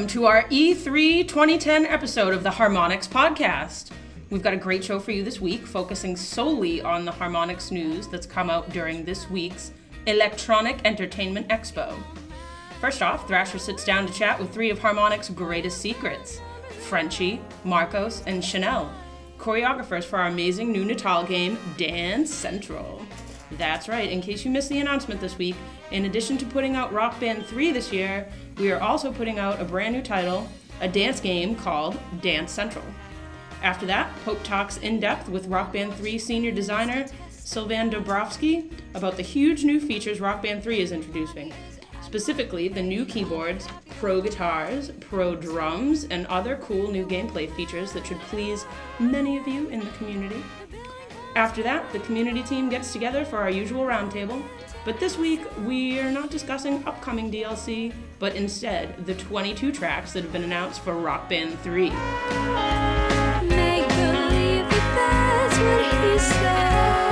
Welcome to our E3 2010 episode of the Harmonix podcast. We've got a great show for you this week, focusing solely on the Harmonix news that's come out during this week's Electronic Entertainment Expo. First off, Thrasher sits down to chat with three of Harmonix's greatest secrets Frenchie, Marcos, and Chanel, choreographers for our amazing new Natal game, Dance Central. That's right, in case you missed the announcement this week, in addition to putting out Rock Band 3 this year, we are also putting out a brand new title, a dance game called Dance Central. After that, Pope talks in depth with Rock Band 3 senior designer Sylvain Dubrofsky about the huge new features Rock Band 3 is introducing, specifically the new keyboards, pro guitars, pro drums, and other cool new gameplay features that should please many of you in the community. After that, the community team gets together for our usual roundtable, but this week we are not discussing upcoming DLC, but instead the 22 tracks that have been announced for Rock Band 3. Make believe that that's what he said.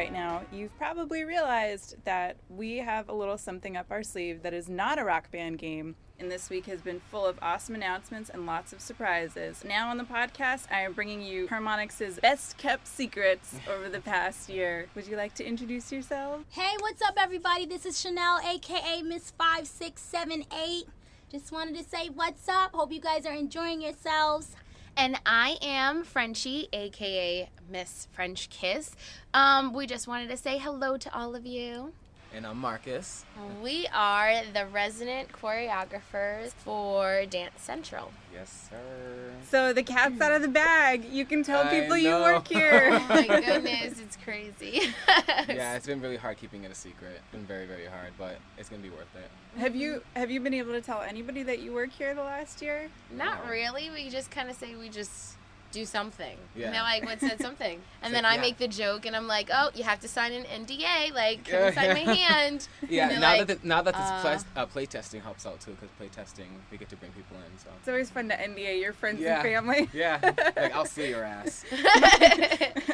Right now, you've probably realized that we have a little something up our sleeve that is not a rock band game. And this week has been full of awesome announcements and lots of surprises. Now on the podcast, I am bringing you Harmonix's best kept secrets over the past year. Would you like to introduce yourself? Hey, what's up, everybody? This is Chanel, aka Miss Five Six Seven Eight. Just wanted to say what's up. Hope you guys are enjoying yourselves. And I am Frenchie, aka Miss French Kiss. Um, we just wanted to say hello to all of you. And I'm Marcus. We are the resident choreographers for Dance Central. Yes, sir. So, the cat's out of the bag. You can tell I people you work here. Oh my goodness, it's crazy. Yeah, it's been really hard keeping it a secret. It's been very, very hard, but it's gonna be worth it. have you have you been able to tell anybody that you work here the last year? Not really. We just kind of say we just do something. Yeah. And they're like, what said something? And It's then like, I yeah. make the joke, and I'm like, oh, you have to sign an NDA. Like, can Yeah. you sign my hand? Yeah, now like, that the, now that this uh, play, uh, play testing helps out too, because play testing we get to bring people in. So It's always fun to NDA your friends Yeah. and family. yeah, like I'll see your ass.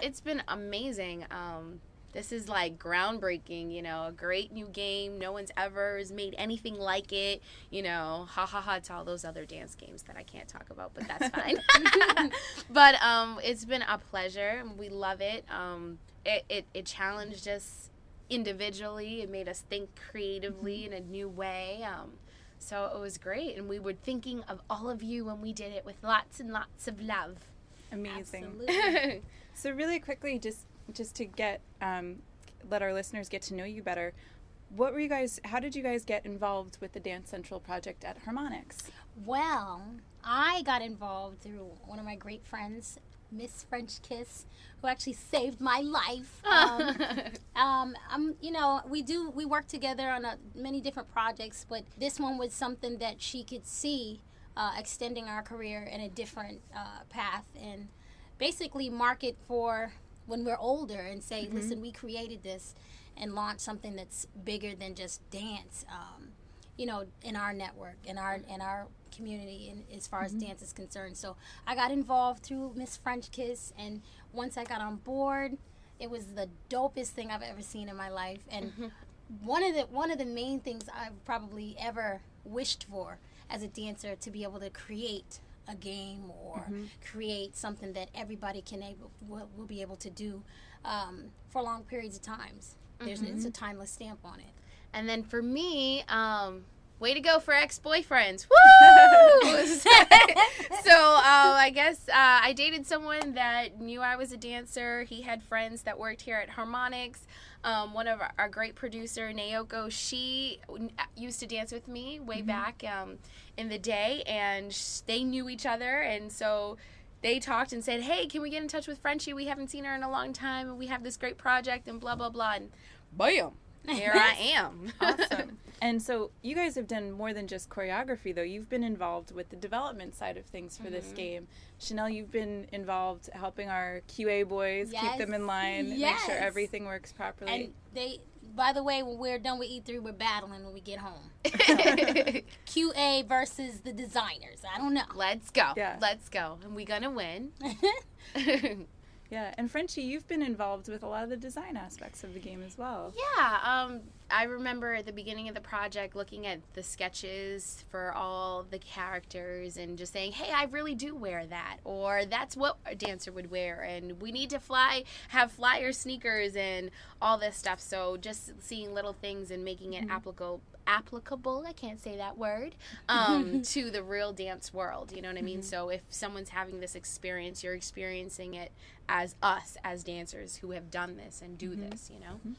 it's been amazing. Um, this is like groundbreaking, you know, a great new game. No one's ever has made anything like it. You know, ha ha ha to all those other dance games that I can't talk about, but that's fine. but um, it's been a pleasure. We love it. Um, it, it, it challenged us individually. It made us think creatively in a new way. Um, so it was great. And we were thinking of all of you when we did it with lots and lots of love. Amazing. So really quickly, just just to get um, let our listeners get to know you better. What were you guys? How did you guys get involved with the Dance Central project at Harmonix? Well, I got involved through one of my great friends, Miss French Kiss, who actually saved my life. Um, um, I'm, you know, we do we work together on a, many different projects, but this one was something that she could see uh, extending our career in a different uh, path and basically market for when we're older and say, mm-hmm. listen, we created this and launch something that's bigger than just dance. Um, you know, in our network, in our in our community, and as far as mm-hmm. dance is concerned. So I got involved through Miss French Kiss, and once I got on board, it was the dopest thing I've ever seen in my life. And mm-hmm. one of the one of the main things I've probably ever wished for as a dancer to be able to create a game or create something that everybody can able will, will be able to do um, for long periods of times. There's it's a timeless stamp on it. And then for me, um, way to go for ex boyfriends. Woo! so uh, I guess uh, I dated someone that knew I was a dancer. He had friends that worked here at Harmonix. Um, one of our, our great producer, Naoko, she w- used to dance with me way back um, in the day, and sh- they knew each other. And so they talked and said, Hey, can we get in touch with Frenchie? We haven't seen her in a long time, and we have this great project, and blah, blah, blah. And bam, here I am. Awesome. and so you guys have done more than just choreography, though. You've been involved with the development side of things for this mm-hmm. game. Chanel, you've been involved helping our QA boys keep them in Yes. line, make sure everything works properly. And they, by the way, when we're done with E3, we're battling when we get home. QA versus the designers. I don't know. Let's go. Yeah. Let's go. And we're gonna win. Yeah, and Frenchie, you've been involved with a lot of the design aspects of the game as well. Yeah, um, I remember at the beginning of the project looking at the sketches for all the characters and just saying, "Hey, I really do wear that," or "That's what a dancer would wear," and we need to fly, have flyer sneakers and all this stuff. So just seeing little things and making it applicable. Applicable, I can't say that word, um, to the real dance world. You know what I mean? So if someone's having this experience, you're experiencing it as us, as dancers who have done this and do this. You know?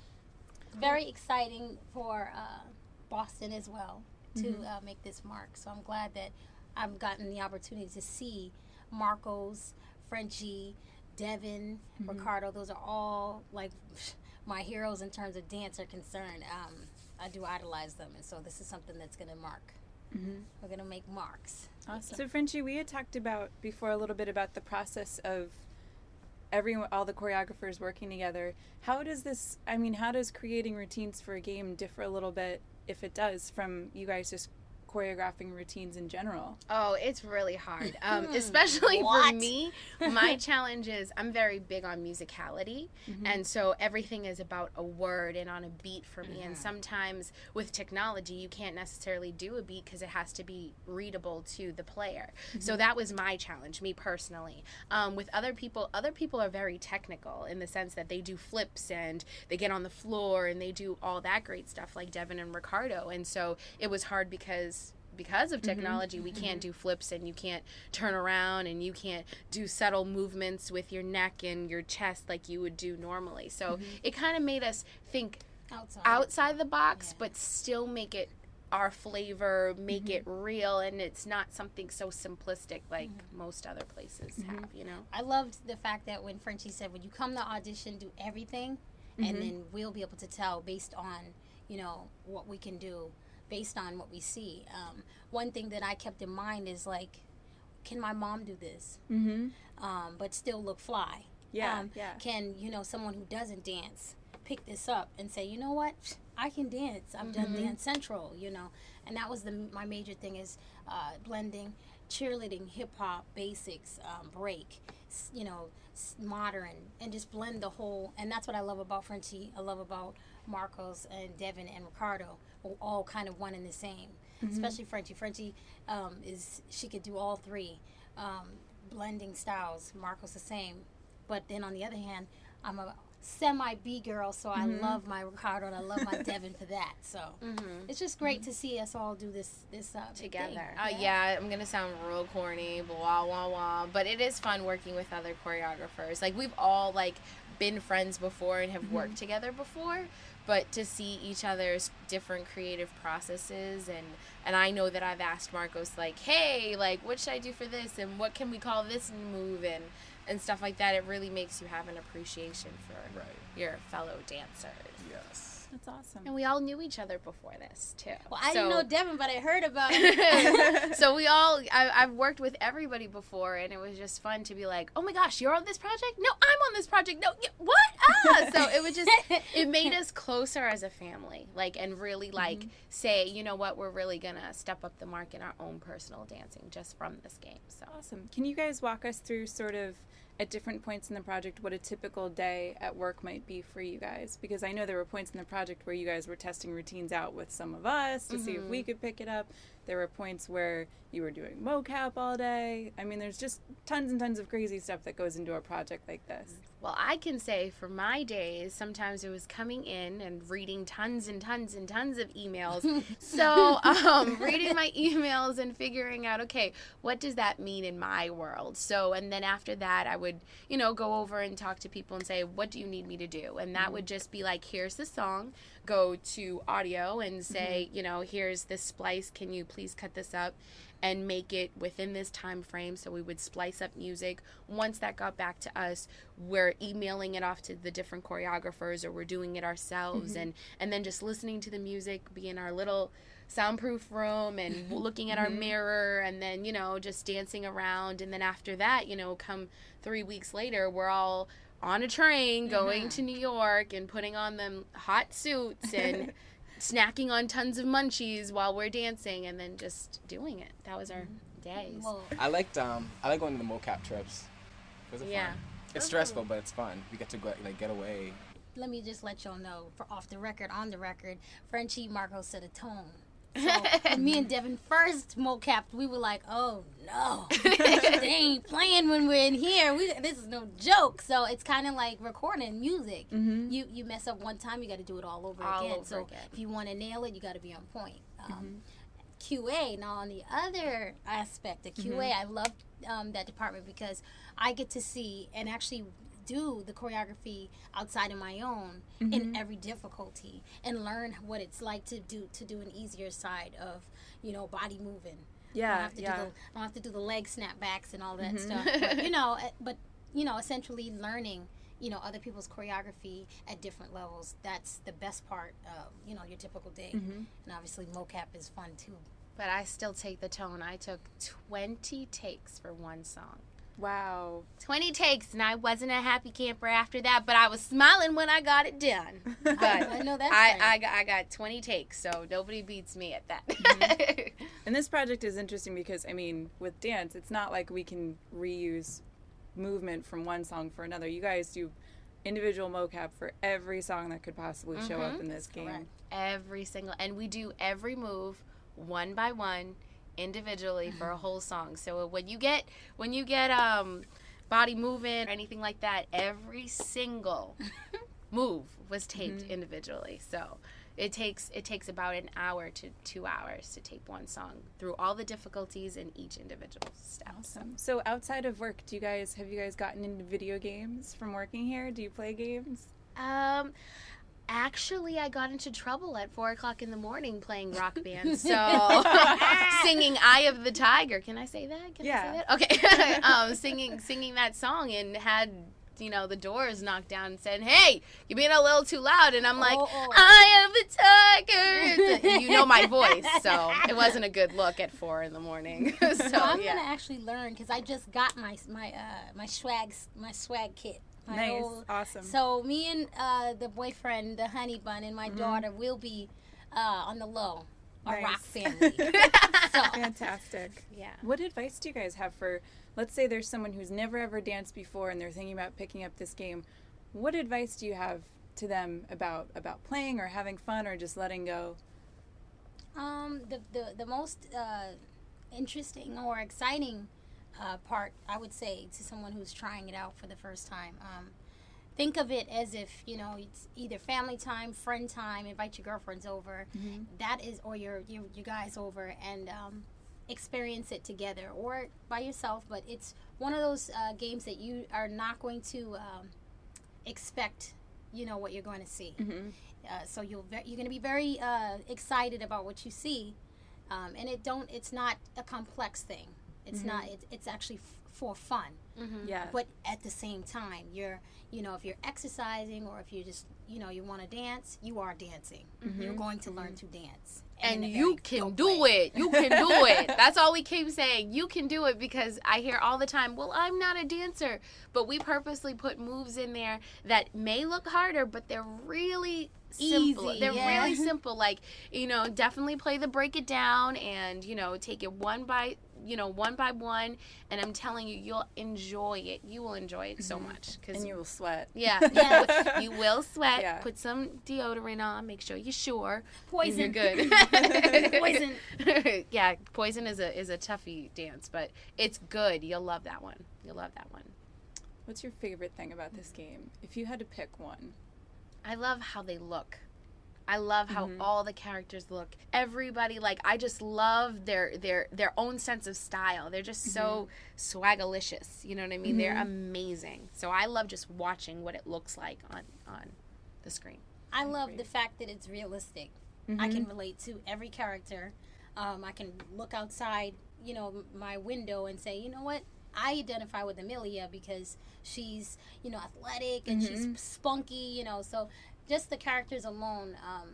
very exciting for uh, Boston as well to uh, make this mark. So I'm glad that I've gotten the opportunity to see Marcos, Frenchie, Devin, Ricardo. Those are all like my heroes in terms of dance are concerned. Um, I do idolize them, and so this is something that's going to mark. Mm-hmm. We're going to make marks. Awesome. So Frenchie, we had talked about before a little bit about the process of everyone, all the choreographers working together. How does this? I mean, how does creating routines for a game differ a little bit, if it does, from you guys just choreographing routines in general? Oh, it's really hard. Um, especially for me, my challenge is I'm very big on musicality. And so everything is about a word and on a beat for me. And sometimes with technology, you can't necessarily do a beat because it has to be readable to the player. So that was my challenge, me personally. Um, with other people, other people are very technical in the sense that they do flips and they get on the floor and they do all that great stuff like Devin and Ricardo. And so it was hard because because of mm-hmm. technology we can't mm-hmm. do flips and you can't turn around and you can't do subtle movements with your neck and your chest like you would do normally. So mm-hmm. it kind of made us think Outside. outside the box but still make it our flavor make it real and it's not something so simplistic like most other places have you know? I loved the fact that when Frenchie said, when you come to audition, do everything, and then we'll be able to tell based on, you know, what we can do, based on what we see. Um, one thing that I kept in mind is like, can my mom do this, Mm-hmm. um, but still look fly? Yeah, Um, yeah. Can you know someone who doesn't dance pick this up and say, you know what, I can dance. I've done Dance Central, you know, and that was the my major thing is uh, blending cheerleading, hip hop, basics, um, break, you know, modern, and just blend the whole. And that's what I love about Frenchie. I love about Marcos and Devin and Ricardo, all kind of one and the same. Especially Frenchie. Frenchie um, is she could do all three, um, blending styles. Marcos the same, but then on the other hand, I'm a semi B girl, so I love my Ricardo and I love my Devin for that. So it's just great to see us all do this this uh, together. thing. Oh yeah, I'm gonna sound real corny, blah wah wah, but it is fun working with other choreographers. Like we've all like been friends before and have worked together before, but to see each other's different creative processes and and I know that I've asked Marcos like, hey, like what should I do for this and what can we call this move and and stuff like that. It really makes you have an appreciation for Right. your fellow dancers. Yes. That's awesome. And we all knew each other before this too. Well, I So- didn't know Devin, but I heard about it. so we all I, i've worked with everybody before and it was just fun to be like oh my gosh you're on this project no i'm on this project no y- what ah so it was just it made us closer as a family like and really like say you know what we're really gonna step up the mark in our own personal dancing just from this game so Awesome. Can you guys walk us through sort of at different points in the project what a typical day at work might be for you guys? Because I know there were points in the project where you guys were testing routines out with some of us to see if we mm-hmm. could pick it up. There were points where you were doing mocap all day. I mean, there's just tons and tons of crazy stuff that goes into a project like this. Well, I can say for my days, sometimes it was coming in and reading tons and tons and tons of emails. so, um, reading my emails and figuring out, okay, what does that mean in my world? So, and then after that, I would, you know, go over and talk to people and say, what do you need me to do? And that would just be like, here's the song, go to audio and say, you know, here's this splice. Can you please cut this up? And make it within this time frame. So we would splice up music. Once that got back to us we're emailing it off to the different choreographers or we're doing it ourselves mm-hmm. and and then just listening to the music be in our little soundproof room and looking at our mm-hmm. mirror and then you know just dancing around. And then after that you know come 3 weeks later we're all on a train going to New York and putting on them hot suits and snacking on tons of munchies while we're dancing and then just doing it. That was our days. well, I liked um I like going to the mocap trips. Those are Yeah. fun. It's stressful, but it's fun. We get to go, like get away. Let me just let y'all know, for off the record, on the record, Frenchie Marco set a tone. So me and Devin first mocapped, we were like, "Oh no, they ain't playing when we're in here. We, this is no joke." So it's kind of like recording music. You you mess up one time, you got to do it all over All again. over so again. if you want to nail it, you got to be on point. Um, QA. Now, on the other aspect of QA, I love um, that department because I get to see and actually do the choreography outside of my own in mm-hmm. every difficulty and learn what it's like to do to do an easier side of you know body moving. I don't Yeah, have to yeah. do the I don't have to do the leg snapbacks and all that mm-hmm. stuff. But, you know, eh, but you know, essentially learning you know other people's choreography at different levels. That's the best part of you know your typical day. Mm-hmm. And obviously, mocap is fun too. But I still take the tone. I took 20 takes for one song. Wow. 20 takes, and I wasn't a happy camper after that, but I was smiling when I got it done. But I know that's I, right. I, got, I got 20 takes, so nobody beats me at that. Mm-hmm. And this project is interesting because I mean, with dance, it's not like we can reuse movement from one song for another. You guys do individual mocap for every song that could possibly show up in this game. correct. every single, and we do every move one by one, individually for a whole song. So when you get when you get um body moving or anything like that, every single move was taped individually. So it takes it takes about an hour to two hours to tape one song through all the difficulties in each individual step. Awesome. So outside of work, do you guys have you guys gotten into video games from working here? Do you play games? Um, actually, I got into trouble at four o'clock in the morning playing rock band. So singing "Eye of the Tiger." Can I say that? Can Yeah. I say that? Okay. um, singing singing that song and had. You know, the doors knocked down and said, Hey, you're being a little too loud. And I'm like, Oh, oh. I am the tiger. you know my voice. So it wasn't a good look at four in the morning. so, So I'm yeah. gonna actually learn because I just got my my uh, my swag my swag kit. Nice. old- Awesome. So me and uh, the boyfriend, the honey bun, and Mm-hmm. my daughter will be uh, on the low, a Nice. rock family. so Fantastic. yeah. What advice do you guys have for, let's say there's someone who's never ever danced before and they're thinking about picking up this game. What advice do you have to them about about playing or having fun or just letting go? Um, the, the, the most uh, interesting or exciting uh, part, I would say, to someone who's trying it out for the first time, um, think of it as if, you know, it's either family time, friend time, invite your girlfriends over. That is, or your, your, your guys over, and um, experience it together or by yourself. But it's one of those uh, games that you are not going to um, expect, you know, what you're going to see. Uh, so you'll ve- you're going to be very uh, excited about what you see, um, and it don't. It's not a complex thing. It's mm-hmm. not. It's, it's actually f- for fun. Mm-hmm. Yeah. But at the same time, you're you know if you're exercising or if you just you know you want to dance, you are dancing. Mm-hmm. You're going to learn to dance, and in you can do way. it. You can do it. That's all we keep saying. You can do it because I hear all the time, well, I'm not a dancer. But we purposely put moves in there that may look harder, but they're really simple. Easy, they're yeah. really simple. Like, you know, definitely play the break it down and, you know, take it one by you know one by one and i'm telling you you'll enjoy it you will enjoy it so mm-hmm. much because and you will sweat. yeah, Yeah. you will sweat. Yeah. Put some deodorant on. Make sure you're sure. Poison. You're good. Poison. yeah, poison is a is a toughie dance, but it's good. You'll love that one. You'll love that one. What's your favorite thing about this game? If you had to pick one. I love how they look. I love how mm-hmm. all the characters look. Everybody like I just love their their their own sense of style. They're just so mm-hmm. swagalicious. You know what I mean? They're mm-hmm. amazing. So I love just watching what it looks like on on the screen. I love the fact that it's realistic. I can relate to every character. Um, I can look outside, you know, my window and say, you know what? I identify with Amelia because she's, you know, athletic and she's spunky, you know. So just the characters alone, um,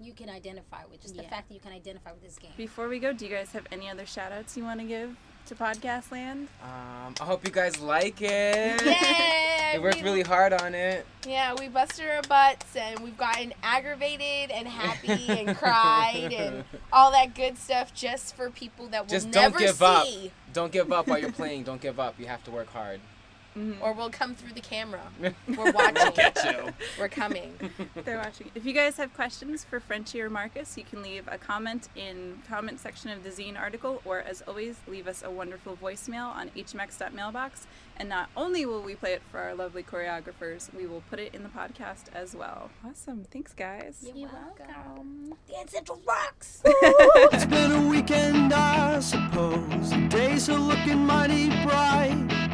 you can identify with. Just the fact that you can identify with this game. Before we go, do you guys have any other shout outs you want to give to Podcast Land? Um, I hope you guys like it. Yeah, We worked really hard on it. Yeah, we busted our butts and we've gotten aggravated and happy and cried and all that good stuff just for people that will Just never don't give see. up. Don't give up while you're playing. Don't give up. You have to work hard. Mm-hmm. or we'll come through the camera. We're watching. We're coming. They're watching. If you guys have questions for Frenchie or Marcus, you can leave a comment in comment section of the zine article, or as always, leave us a wonderful voicemail on hmx.mailbox. And not only will we play it for our lovely choreographers, we will put it in the podcast as well. Awesome. Thanks, guys. You're welcome. Dance Central rocks. It's been a weekend, I suppose. The days are looking mighty bright.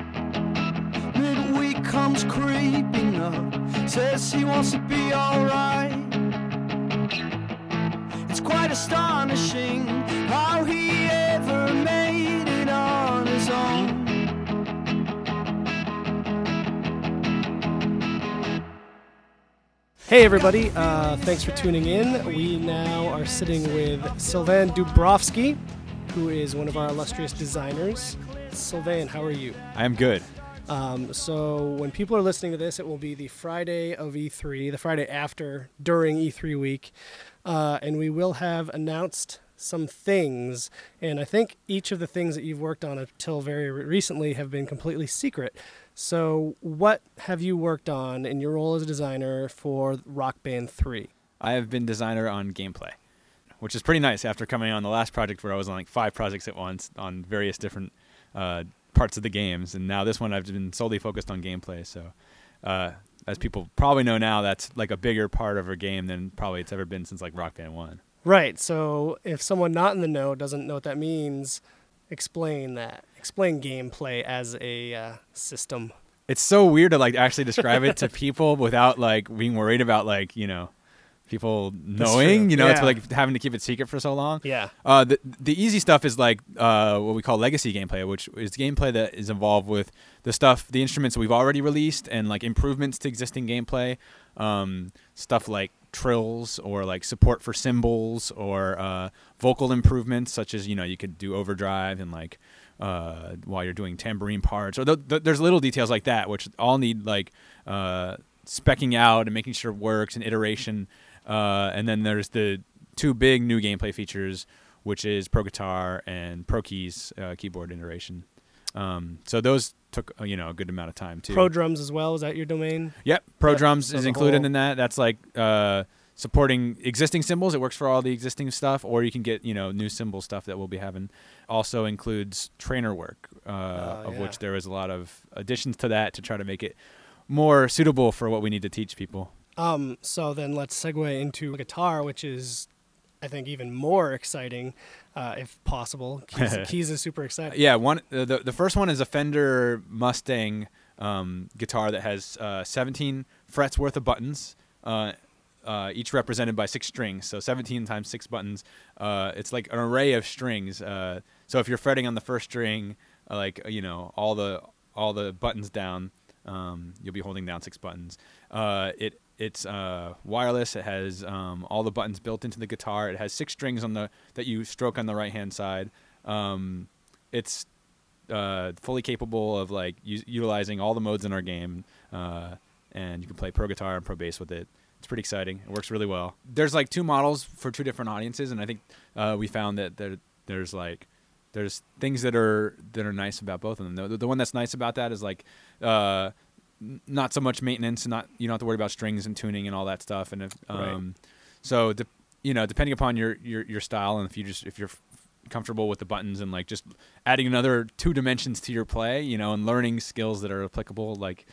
Midweek comes creeping up, says he wants to be alright. It's quite astonishing how he ever made it on his own. Hey, everybody. Uh, thanks for tuning in. We now are sitting with Sylvain Dubrofsky, who is one of our illustrious designers. Sylvain, how are you? I am good. Um, so, when people are listening to this, it will be the Friday of E3, the Friday after, during E3 week. Uh, and we will have announced some things. And I think each of the things that you've worked on until very recently have been completely secret. So, what have you worked on in your role as a designer for Rock Band 3? I have been designer on gameplay, which is pretty nice after coming on the last project where I was on like five projects at once on various different uh, parts of the games. And now this one I've been solely focused on gameplay. So, uh, as people probably know now, that's like a bigger part of a game than probably it's ever been since like Rock Band 1. Right. So, if someone not in the know doesn't know what that means, explain that. Explain gameplay as a uh, system. It's so weird to like actually describe it to people without like being worried about like, you know, people knowing, you know, it's like having to keep it secret for so long. Yeah. Uh, the the easy stuff is like uh, what we call legacy gameplay, which is gameplay that is involved with the stuff, the instruments we've already released, and like improvements to existing gameplay. Um, stuff like trills or like support for cymbals or uh, vocal improvements, such as you know you could do overdrive and like uh, while you're doing tambourine parts. Or th- th- there's little details like that, which all need like uh, specking out and making sure it works and iteration. Uh, and then there's the two big new gameplay features, which is Pro Guitar and Pro Keys uh, keyboard iteration. Um, so those took uh, you know a good amount of time too. Pro drums as well. Is that your domain? Yep, Pro Yeah, Drums is included whole- in that. That's like uh, supporting existing cymbals. It works for all the existing stuff, or you can get you know new cymbal stuff that we'll be having. Also includes trainer work, uh, of Oh, yeah. which there is a lot of additions to that to try to make it more suitable for what we need to teach people. Um, so then let's segue into guitar, which is, I think, even more exciting, uh, if possible. Keys, Keys is super exciting. Yeah, one uh, the the first one is a Fender Mustang um, guitar that has uh, 17 frets worth of buttons, uh, uh, each represented by six strings. So 17 times six buttons. Uh, it's like an array of strings. Uh, so if you're fretting on the first string, like you know all the all the buttons down, um, you'll be holding down six buttons. Uh, it it's uh, wireless. It has um, all the buttons built into the guitar. It has six strings on the that you stroke on the right hand side. Um, it's uh, fully capable of like u- utilizing all the modes in our game, uh, and you can play pro guitar and pro bass with it. It's pretty exciting. It works really well. There's like two models for two different audiences, and I think uh, we found that there, there's like there's things that are that are nice about both of them. The, the one that's nice about that is like uh, not so much maintenance, not you don't have to worry about strings and tuning and all that stuff. And if, Right. um, so de- you know, depending upon your, your your style and if you just if you're comfortable with the buttons and like just adding another two dimensions to your play, you know, and learning skills that are applicable. Like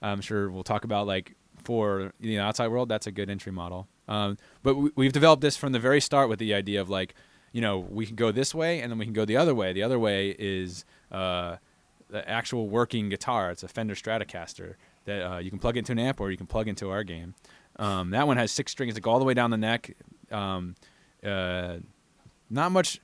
I'm sure we'll talk about like for the outside world, that's a good entry model. Um, but we, we've developed this from the very start with the idea of like, you know, we can go this way and then we can go the other way. The other way is uh, the actual working guitar. It's a Fender Stratocaster that uh, you can plug into an amp or you can plug into our game. Um, that one has six strings that go all the way down the neck. Um, uh, not much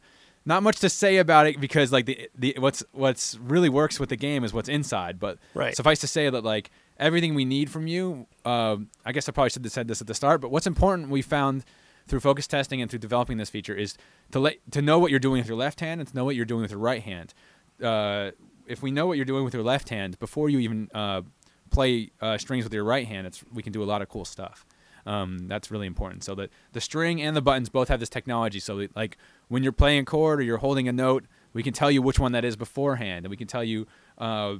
not much to say about it because like the the what's what's really works with the game is what's inside. But Right. suffice to say that like everything we need from you, um, I guess I probably should have said this at the start. But what's important we found through focus testing and through developing this feature is to let to know what you're doing with your left hand and to know what you're doing with your right hand. Uh, if we know what you're doing with your left hand before you even uh, play uh, strings with your right hand, we can do a lot of cool stuff. Um, that's really important. So that the string and the buttons both have this technology. So that, like when you're playing a chord or you're holding a note, we can tell you which one that is beforehand, and we can tell you uh,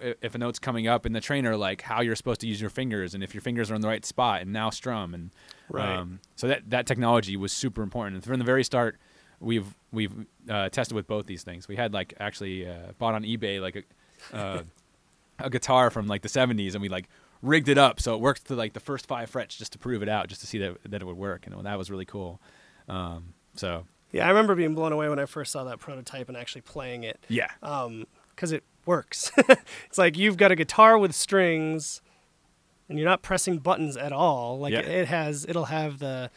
if a note's coming up in the trainer, like how you're supposed to use your fingers and if your fingers are in the right spot and now strum and Right. um, so that that technology was super important. And from the very start, we've we've uh, tested with both these things. We had like actually uh, bought on eBay like a uh, a guitar from like the 70s and we like rigged it up so it worked to like the first five frets just to prove it out just to see that that it would work and that was really cool. Um, so Yeah, I remember being blown away when I first saw that prototype and actually playing it. yeah. Because it works. it's like you've got a guitar with strings, and you're not pressing buttons at all. Like Yeah. it has, it'll have the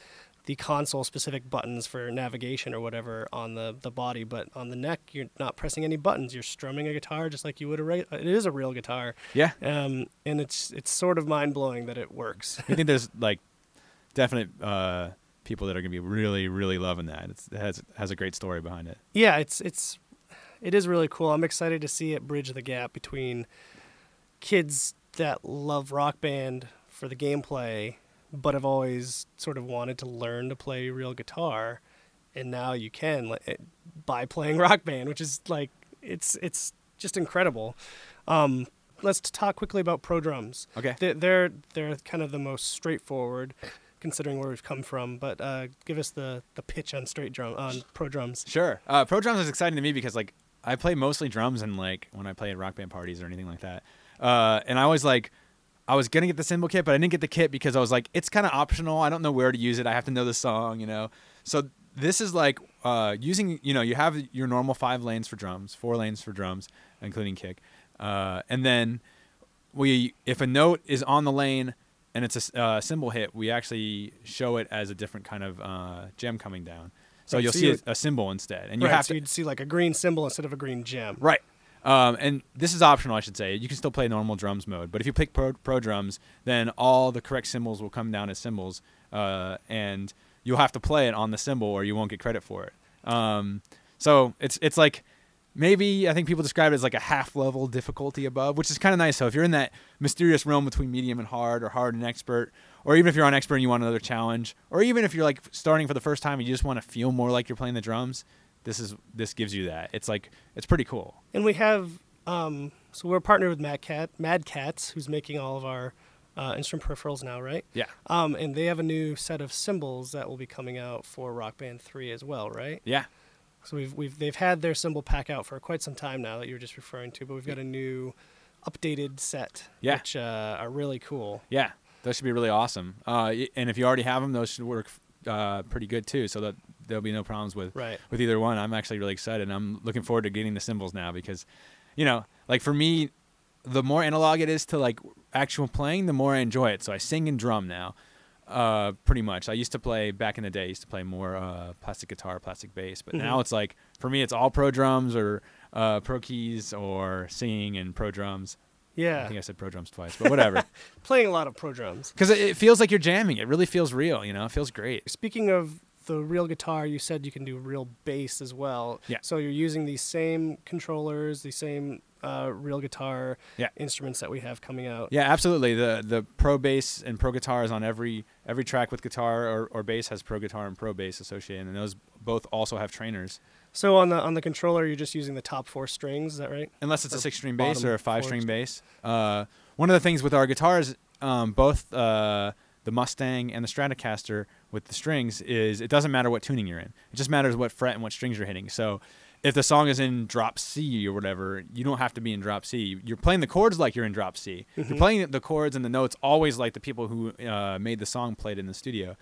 the console specific buttons for navigation or whatever on the the body, but on the neck you're not pressing any buttons. You're strumming a guitar just like you would a reg- it is a real guitar. Yeah. Um, and it's it's sort of mind blowing that it works. I think there's like definite uh, people that are gonna be really, really loving that. It's, it has has a great story behind it. yeah, it's it's it is really cool. I'm excited to see it bridge the gap between kids that love rock band for the gameplay but have always sort of wanted to learn to play real guitar and now you can it- by playing rock band which is like it's it's just incredible um, let's talk quickly about pro drums Okay. They- they're they're kind of the most straightforward considering where we've come from but uh, give us the the pitch on straight drum on pro drums Sure. Uh, Pro drums is exciting to me because like I play mostly drums and like when I play at rock band parties or anything like that. Uh, and I always like I was gonna get the cymbal kit, but I didn't get the kit because I was like, it's kind of optional. I don't know where to use it. I have to know the song, you know. So this is like uh, using, you know, you have your normal five lanes for drums, four lanes for drums, including kick, uh, and then we, if a note is on the lane and it's a uh, cymbal hit, we actually show it as a different kind of uh, gem coming down. So Right, you'll so see a, a symbol instead, and you right, have so to you'd see like a green symbol instead of a green gem Right. Um, and this is optional, I should say. You can still play normal drums mode, but if you pick pro, pro drums, then all the correct symbols will come down as symbols, uh, and you'll have to play it on the cymbal, or you won't get credit for it. Um, so it's it's like maybe I think people describe it as like a half level difficulty above, which is kind of nice. So if you're in that mysterious realm between medium and hard, or hard and expert, or even if you're on expert and you want another challenge, or even if you're like starting for the first time and you just want to feel more like you're playing the drums, this is this gives you that. It's like it's pretty cool. And we have, um, so we're partnered with Mad Cat, Mad Catz, who's making all of our uh, instrument peripherals now, right? Yeah. Um, and they have a new set of cymbals that will be coming out for Rock Band 3 as well, right? Yeah. So we've, we've they've had their cymbal pack out for quite some time now that you were just referring to, but we've got a new updated set, Yeah. which uh, are really cool. Yeah, those should be really awesome. Uh, and if you already have them, those should work uh, pretty good too. So that there'll be no problems with Right. with either one. I'm actually really excited. and I'm looking forward to getting the cymbals now because, you know, like for me, the more analog it is to like actual playing, the more I enjoy it. So I sing and drum now, uh, pretty much. I used to play back in the day. I used to play more uh, plastic guitar, plastic bass, but now Mhm. it's like for me, it's all pro drums or uh, pro keys or singing and pro drums. I think I said pro drums twice, but whatever. Playing a lot of pro drums. Because it, it feels like you're jamming. It really feels real. You know, it feels great. Speaking of the real guitar, you said you can do real bass as well. Yeah. So you're using these same controllers, the same uh, real guitar Yeah. instruments that we have coming out. Yeah, absolutely. The the pro bass and pro guitar is on every every track with guitar or, or bass has pro guitar and pro bass associated, and those both also have trainers. So on the on the controller, you're just using the top four strings. Is that right? Unless it's a six string bass or a five string bass. Uh, one of the things with our guitars, um, both uh, the Mustang and the Stratocaster with the strings, is it doesn't matter what tuning you're in. It just matters what fret and what strings you're hitting. So if the song is in drop C or whatever, you don't have to be in drop C. You're playing the chords like you're in drop C. You're playing the chords and the notes always like the people who uh, made the song played in the studio.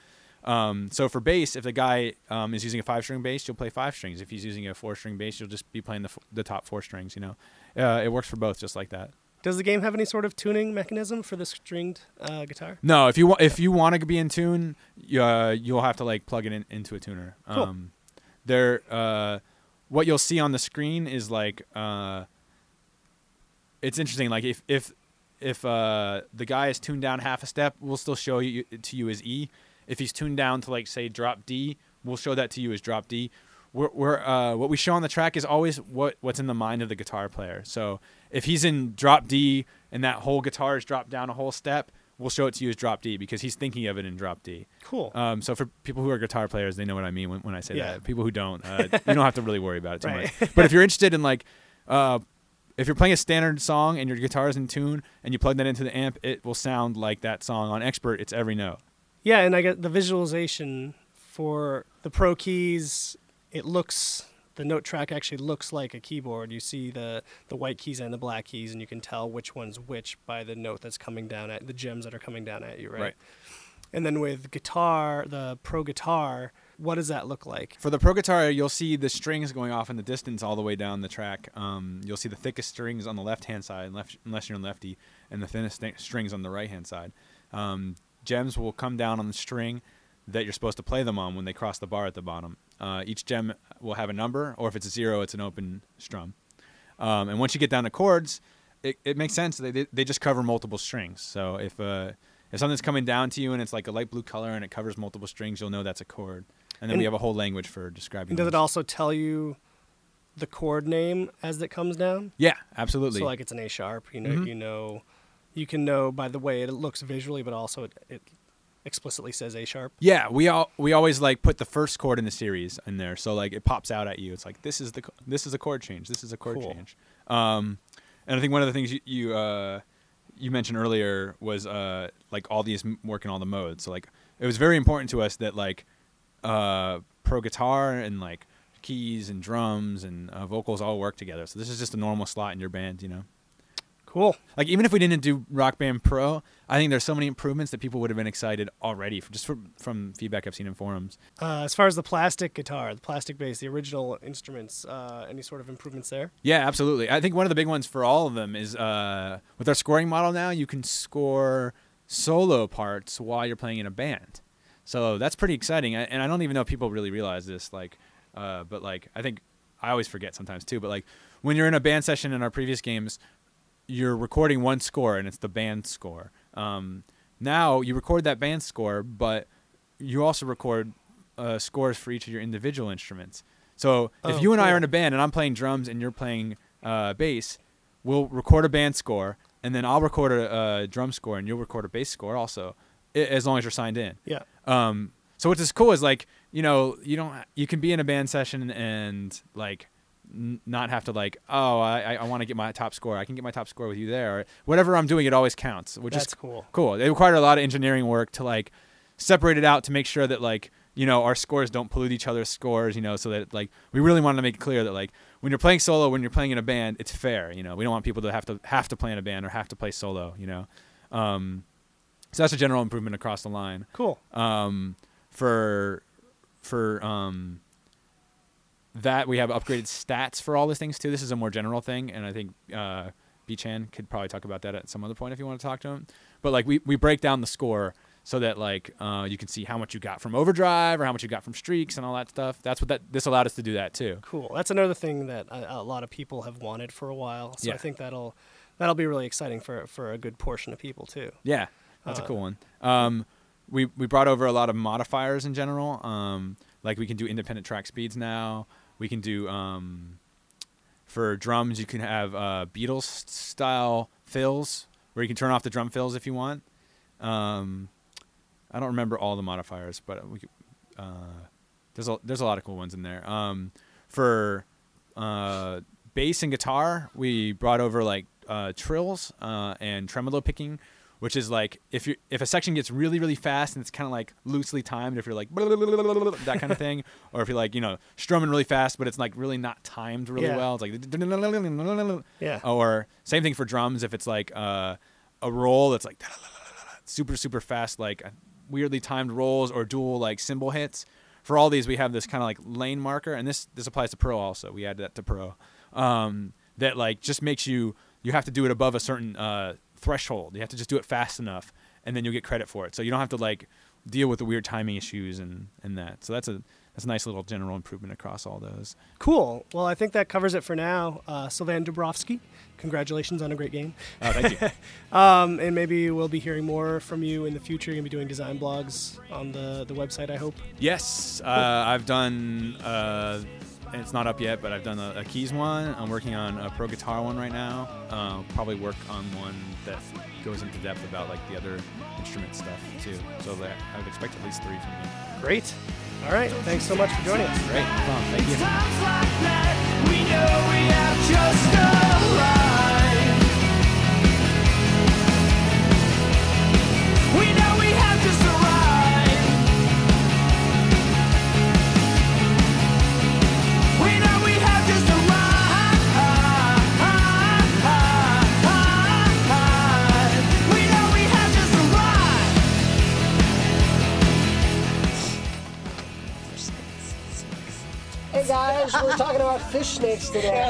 Um, so for bass, if the guy um, is using a five string bass, you'll play five strings. If he's using a four string bass, you'll just be playing the, f- the top four strings. You know, uh, it works for both, just like that. Does the game have any sort of tuning mechanism for the stringed uh, guitar? No, if you want, if you want to be in tune, you, uh, you'll have to like plug it in, into a tuner. Cool. Um, there, uh, what you'll see on the screen is like, uh, it's interesting. Like if if if uh, the guy is tuned down half a step, we'll still show you to you as E. If he's tuned down to like say drop D, we'll show that to you as drop D. We're, we're uh, what we show on the track is always what what's in the mind of the guitar player. So if he's in drop D and that whole guitar is dropped down a whole step, we'll show it to you as drop D because he's thinking of it in drop D. Cool. Um, so for people who are guitar players, they know what I mean when, when I say Yeah. that. People who don't, uh, you don't have to really worry about it too Right. much. But if you're interested in like uh, if you're playing a standard song and your guitar is in tune and you plug that into the amp, it will sound like that song. On expert, it's every note. Yeah, and I get the visualization for the pro keys. It looks the note track actually looks like a keyboard. You see the the white keys and the black keys, and you can tell which one's which by the note that's coming down at the gems that are coming down at you, right? Right. And then with guitar, the pro guitar, what does that look like? For the pro guitar, you'll see the strings going off in the distance all the way down the track. Um, you'll see the thickest strings on the left hand side, left, unless you're in lefty, and the thinnest st- strings on the right hand side. Um, gems will come down on the string that you're supposed to play them on when they cross the bar at the bottom. Uh, each gem will have a number, or if it's a zero, it's an open strum. Um, and once you get down to chords, it, it makes sense. They, they, they just cover multiple strings. So if uh, if something's coming down to you and it's like a light blue color and it covers multiple strings, you'll know that's a chord. And then And- we have a whole language for describing. Does it also tell you the chord name as it comes down? Yeah, absolutely. So like it's an A sharp. You know, Mhm. you know, you can know by the way it looks visually, but also it, it explicitly says A sharp. yeah, we all we always like put the first chord in the series in there, so like it pops out at you. It's like this is the this is a chord change. This is a chord Cool. change. Um, and I think one of the things you you, uh, you mentioned earlier was uh, like all these m- work in all the modes. So like it was very important to us that like uh, pro guitar and like keys and drums and uh, vocals all work together. So this is just a normal slot in your band, you know. Cool. Like even if we didn't do Rock Band Pro, I think there's so many improvements that people would have been excited already for, just from, from feedback I've seen in forums. Uh, as far as the plastic guitar, the plastic bass, the original instruments, uh, any sort of improvements there? Yeah, absolutely. I think one of the big ones for all of them is uh, with our scoring model now, you can score solo parts while you're playing in a band. So that's pretty exciting. I- And I don't even know if people really realize this. Like, uh, but like I think I always forget sometimes too. But like when you're in a band session in our previous games, you're recording one score and it's the band score. Um, now you record that band score, but you also record uh, scores for each of your individual instruments. So if Oh, you and I are in a band and I'm playing drums and you're playing uh, bass, we'll record a band score and then I'll record a, a drum score and you'll record a bass score also, as long as you're signed in. Yeah. Um, so what's cool is like you know you don't you can be in a band session and like n- not have to like oh I I want to get my top score I can get my top score with you there or whatever I'm doing it always counts which That's is cool. cool. It required a lot of engineering work to like separate it out to make sure that like you know our scores don't pollute each other's scores you know so that like we really wanted to make it clear that like when you're playing solo when you're playing in a band it's fair you know we don't want people to have to have to play in a band or have to play solo you know um, so that's a general improvement across the line Cool. um, for for um, that we have upgraded stats for all these things too. This is a more general thing, and I think uh, B-Chan could probably talk about that at some other point if you want to talk to him. But like we, we break down the score so that like uh, you can see how much you got from overdrive or how much you got from streaks and all that stuff. That's what that this allowed us to do that too. Cool. That's another thing that a, a lot of people have wanted for a while. So I think that'll that'll be really exciting for for a good portion of people too. Yeah, that's Uh, a cool one. Um, we we brought over a lot of modifiers in general. Um, like we can do independent track speeds now. We can do um, for drums. You can have uh, Beatles style fills where you can turn off the drum fills if you want. Um, I don't remember all the modifiers, but we could, uh, there's a there's a lot of cool ones in there. Um, for uh, bass and guitar, we brought over like uh, trills uh, and tremolo picking, which is like if you if a section gets really really fast and it's kind of like loosely timed, if you're like that kind of thing, or if you're like you know strumming really fast but it's like really not timed really Yeah. well, it's like Yeah. or same thing for drums if it's like uh, a roll that's like super super fast like weirdly timed rolls or dual like cymbal hits for all these we have this kind of like lane marker and this this applies to pro also we added that to pro um, that like just makes you you have to do it above a certain uh, threshold you have to just do it fast enough and then you'll get credit for it so you don't have to like deal with the weird timing issues and and that so that's a that's a nice little general improvement across all those Cool. Well, I think that covers it for now. Uh, Sylvain Dubrofsky, congratulations on a great game. oh thank you Um, and maybe we'll be hearing more from you in the future. You're gonna be doing design blogs on the the website. I hope. Yes, uh, I've done. Uh, it's not up yet, but I've done a, a keys one. I'm working on a pro guitar one right now. Uh, probably work on one that goes into depth about like the other instrument stuff too. So that I would expect at least three from you. Great. All right. Thanks so much for joining us. Great, no problem. thank you. Fish snakes today.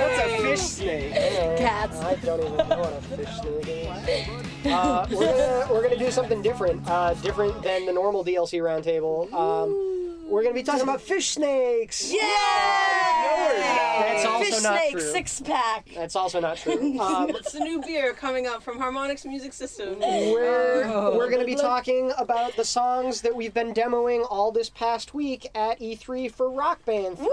What's a fish snake? Cats. I don't even know what a fish snake is. Uh, we're gonna we're gonna do something different, uh, different than the normal DLC roundtable. Um, we're gonna be talking about fish snakes. Yeah! That's also Fish not snake, true. six pack. That's also not true. Um, It's a new beer coming up from Harmonix Music System. we're Oh. we're going to be talking about the songs that we've been demoing all this past week at E3 for Rock Band 3.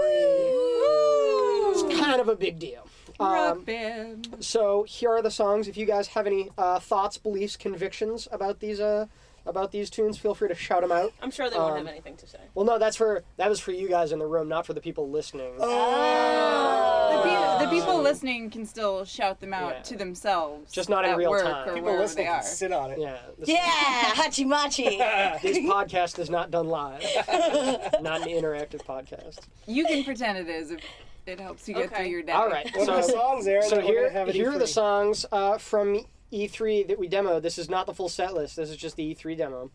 It's kind of a big deal. Rock Um, band. so here are the songs. If you guys have any uh, thoughts, beliefs, convictions about these uh, about these tunes, feel free to shout them out. I'm sure they won't Um, have anything to say. Well, no, that's for that was for you guys in the room, not for the people listening. The, pe- the people listening can still shout them out Yeah. to themselves. Just not in at real work time. Or People wherever listening they can are. sit on it. Yeah. This, Yeah, Hachimachi. this podcast is not done live. not an interactive podcast. You can pretend it is if it helps you get Okay. through your day. All right. What are the So, songs, Aaron? so that we're here, gonna have at here are the E3? songs uh, from E3 that we demoed. This is not the full set list. This is just the E3 demo.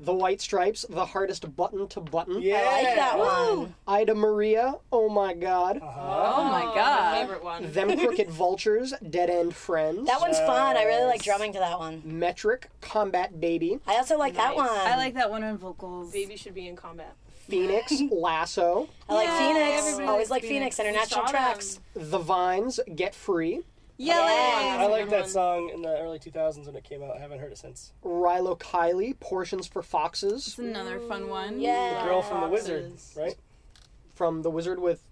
The White Stripes, the hardest button to button. Yeah. I like that one. Ida Maria, oh my god. Uh-huh. Oh my oh, My god. favorite one. Them Crooked Vultures, Dead End Friends. That one's fun. I really like drumming to that one. Metric, Combat Baby, I also like that one. I like that one on vocals. Baby should be in combat. Phoenix, Lasso, I like Yay, Phoenix. Always like Phoenix. Phoenix. International We saw tracks. The Vines, Get Free, Yay! I like that one. song in the early 2000s when it came out. I haven't heard it since. Rilo Kiley, Portions for Foxes, It's another fun one. Yeah. The girl from The Wizard, Foxes. right? from The Wizard with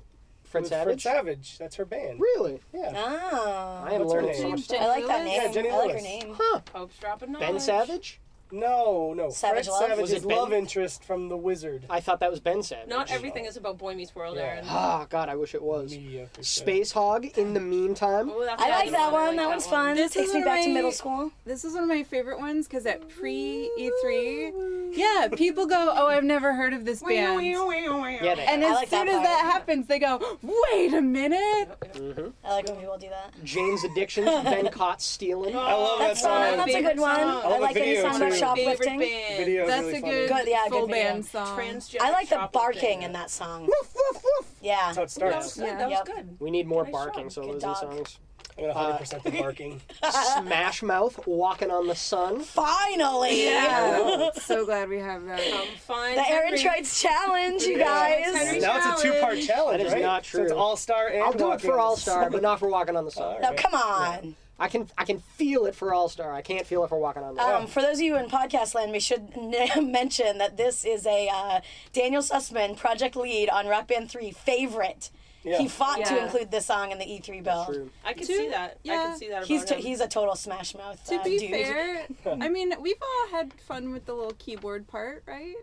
Fred With Savage. Fred Savage. That's her band. Really? Yeah. Oh. I am What's her learning so name? much stuff. I like that name. Yeah, Jenny I like her Lewis. name. Huh. Pope's dropping knowledge. Ben Savage? No, no. Savage Fred Love? Savage Was it is Ben? love interest from The Wizard. I thought that was Ben Savage. Not everything is about Boy Meets World, Yeah. Aaron. Ah, God, I wish it was. Mediocre. Spacehog, In the Meantime. Oh, that's I a like good that I one. like That one's fun. This Takes is me one of back to my- middle school. This is one of my favorite ones because at pre E3, yeah, people go, "Oh, I've never heard of this band," Yeah, they and I as like that soon as part. that happens, they go, "Wait a minute!" Mhm. I like when people do that. Jane's Addictions, Been Caught Stealing. I love that That's fun. song. That's a good one. song. I, love like the any video, song about too. shoplifting. Band. Video is That's really a funny. good, Good, yeah, good full video. band song. Transgender I like the shoplifting. barking in that song. Woof woof woof. Yeah. That's how it That was starts. good. Yeah. That Yep. was good. We need more Nice barking, job. so Good those are dog. songs. I'm gonna 100% the barking. Smash Mouth, Walking on the Sun. Finally. Yeah. so glad we have that. Um, fine. The Aaron Henry- Trites challenge, you Yeah. guys. Henry now it's a two-part challenge, That is right? not So it's true. All Star and I'll do it Walking for the All Star, Sun. but not for Walking on the Sun. All Now, right. come on. I can I can feel it for All Star. I can't feel it for Walking on the Sun. Um, for those of you in podcast land, we should n- mention that this is a uh, Daniel Sussman project lead on Rock Band 3 favorite. Yeah. He fought to Yeah. include this song in the E3 bill. True. I can To- see that. I yeah. can see that about He's him. he's a total smash mouth. To uh, be dude. fair, I mean, we've all had fun with the little keyboard part, right?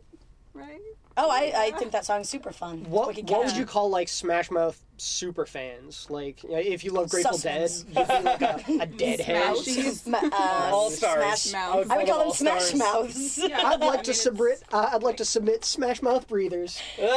Right? Oh, I, I think that song's super fun. What, Wicked what Cat. would you call like Smash Mouth super fans? Like you know, if you love Grateful Dead, you'd be like a, a deadhead. Smashies. Sma- uh, All Stars. Smash- Mouth. I would call them Smash Stars. Mouths. I'd like to submit. Uh, I'd like to submit Smash Mouth breathers. yeah.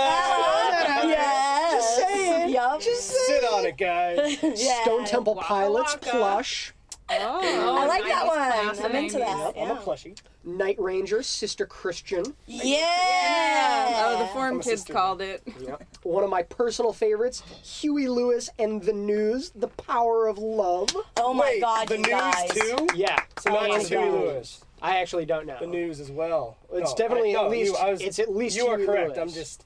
Just saying. Yup. Sit on it, guys. Yeah. Stone Temple Waka Pilots waka. plush. Oh, I like that one. I'm into that. Yep, I'm a yeah. plushie. Night Ranger, Sister Christian. Yeah. Oh, the Forum Kids sister. called it. One of my personal favorites, Huey Lewis and the News, The Power of Love. Oh my Wait, god, the you news guys. too? Yeah. So not oh hands just Huey down. Lewis. I actually don't know. The news as well. It's oh, No, definitely I- at least- You, I was, it's at least You are Huey correct. Lewis. I'm just.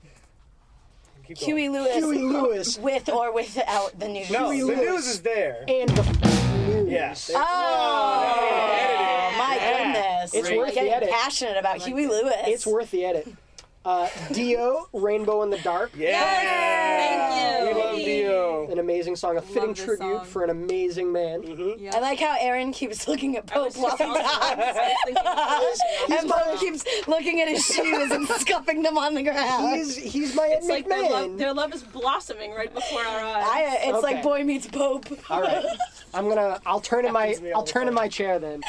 Keep going. Huey Lewis. Huey Lewis With or without the news. No, Huey the Lewis. news is there. and the news. Yes. Oh, my goodness. It's We're worth the edit. passionate about Huey Lewis. It's worth the edit. Uh, Dio, Rainbow in the Dark. Yeah. Thank We love An amazing song, a fitting this tribute song. for an amazing man. Mm-hmm. Yeah. I like how Aaron keeps looking at I was Pope while just he also- I was thinking- and Pope keeps looking at his shoes and scuffing them on the ground. He's he's my It's like their love, man. their love is blossoming right before our eyes. I, it's Okay. like boy meets Pope. All right, I'm gonna. I'll turn in my. Happens to me all I'll turn in my chair then.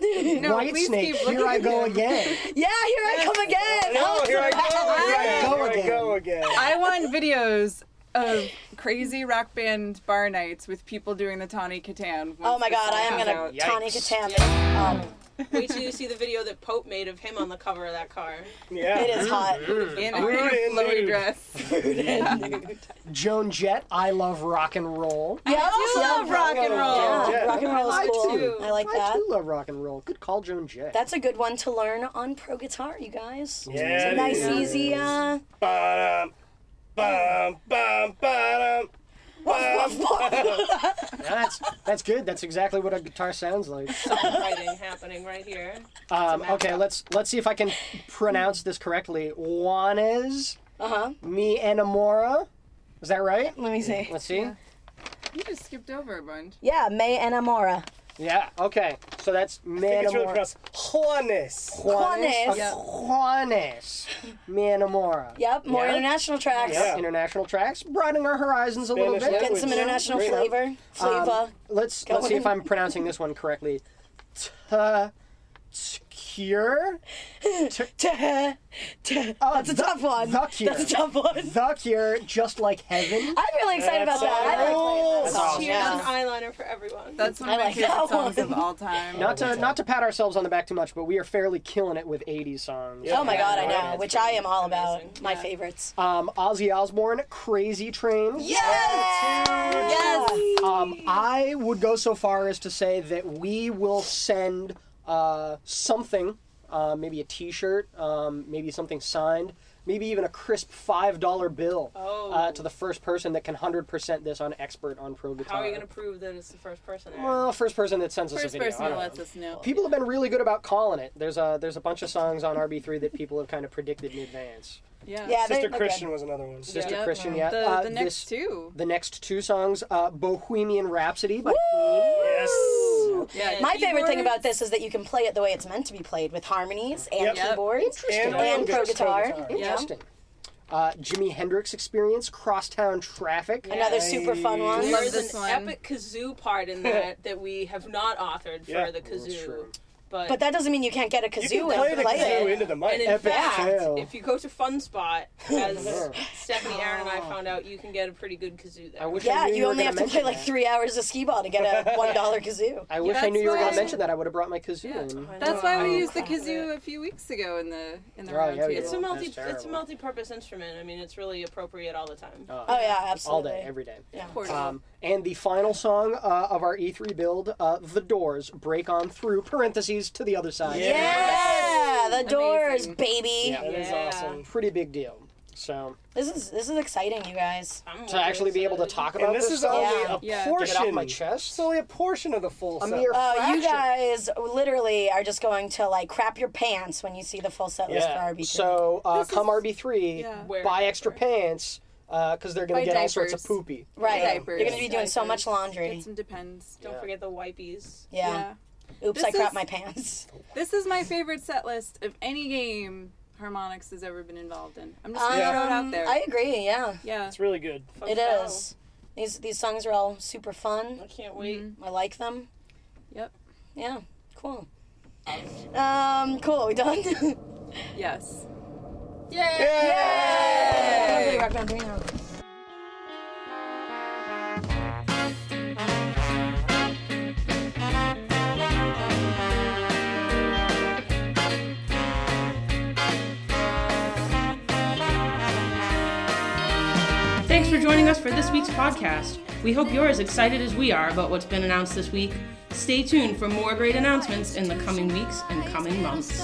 No, Whitesnake, keep here I go him. again. Yeah, here I come again. Oh, here I go. I again. Here I go again. I want videos of crazy rock band bar nights with people doing the Tawny Kitaen. Oh my god, I am gonna out. Tawny Yikes. Kitaen. Um, Wait till you see the video that Pope made of him on the cover of that car. Yeah. It is hot. In a Rude and flowy nude. dress. Joan Jett, I love rock and roll. Yes, do yeah, love rock and roll. Yeah, Yeah. rock and roll I is cool. too. I like that. I that. too love rock and roll. Good call, Joan Jett. That's a good one to learn on pro guitar, you guys. Yeah, It's a it nice, is. easy. Uh, Ba-dum, bum, bum. Yeah, that's that's good. That's exactly what a guitar sounds like. Writing happening right here. Um, okay, up. let's let's see if I can pronounce this correctly. Juanes uh huh. mi enamora. Is that right? Let me see. Let's see. You just skipped over a bunch. Yeah, May Enamora. Yeah. Okay. So that's mi I think it's really enamora. pronounced Juanes. Juanes. Juanes. Okay, Juanes. Mi. Yep, more Yeah. international tracks. Yep, Yeah. international tracks, broadening our horizons a little Spanish bit. Getting some international Great. flavor. Flavor. Um, let's let's see if I'm pronouncing this one correctly. Ta cure. Tuh, tuh. Oh, That's a the- tough one. the cure. That's a tough one. The cure, just like heaven. I'm really excited about that. I like playing that That's song. awesome. Cheers Yeah. and eyeliner for everyone. That's one I of my like favorite that songs of all time. Not to not to pat ourselves on the back too much, but we are fairly killing it with 80s songs. Oh my god, I Yeah. know. Which I am all about. amazing. My Yeah. favorites. Um, Ozzy Osbourne, Crazy Train. Yes! Yes! Um, I would go so far as to say that we will send uh, something, uh, maybe a T-shirt, um, maybe something signed, maybe even a crisp five dollar bill Oh. uh, to the first person that can hundred percent this on expert on pro guitar. How are you going to prove that it's the first person? Aaron? Well, first person that sends us a video. First video. person that lets us know. People have been really good about calling it. There's a there's a bunch of songs on RB3 that people have kind of predicted in advance. Yeah. Yeah, Sister they're Christian good. was another one. Sister Yep. Christian, yeah. The, Uh, the next this- two. The next two songs, uh, Bohemian Rhapsody by Yes. Yeah. My favorite thing about this is that you can play it the way it's meant to be played with harmonies and Yep. Yep. keyboards Interesting. and, pro Yes, guitar. pro Interesting. Uh, Jimi Hendrix Experience, Crosstown Traffic. Another super fun one. Love There's this an one. epic kazoo part in that that we have not authored for Yeah, the That's kazoo. True. But, But that doesn't mean you can't get a kazoo You can play and the play kazoo it. into the mic. and in Epic fact, fail. if you go to Fun Spot, as Stephanie, Aaron, and I found out, you can get a pretty good kazoo there. I wish I Yeah, knew you you only gonna have to play mention like three hours of skee ball to get a one dollar kazoo. I wish I knew you were going to mention that. I would have brought my kazoo Yeah. in. That's why we know. used the kazoo a few weeks ago in the in the Oh, round yeah. It's a multi it's a multi-purpose instrument. I mean, it's really appropriate all the time. Uh, Oh yeah, absolutely. all day, every day. Yeah. Um, and the final song uh, of our E3 build, uh, The Doors, Break On Through, parentheses, to the other side. Yeah, the doors, Amazing. baby. Yeah. That is Yeah. awesome. Pretty big deal. So, This is this is exciting, you guys. I'm to really actually be able to talk about And this is stuff, only Yeah. a Yeah. portion. get it off my chest. It's only a portion of the full a set. mere Oh, you guys literally are just going to like crap your pants when you see the full set list for Yeah. RB3. So, uh, This come is- RB3, yeah. Wear buy extra pants because they're going Buy to get all sorts of diapers. poopy. right, Diapers. you're going to be doing so much laundry. Get some depends. Don't Yeah. forget the wipies. Yeah. Oops, This I crapped my pants. This is my favorite set list of any game Harmonix has ever been involved in. I'm just gonna Yeah. throw it out Um, there. I agree. Yeah, yeah. It's really good. Fun it show. is. These these songs are all super fun. I can't wait. I like them. Yep. Yeah, cool. Um, cool. we done? Yes. Yay! Rock Band joining us for this week's podcast. We hope you're as excited as we are about what's been announced this week. Stay tuned for more great announcements in the coming weeks and coming months.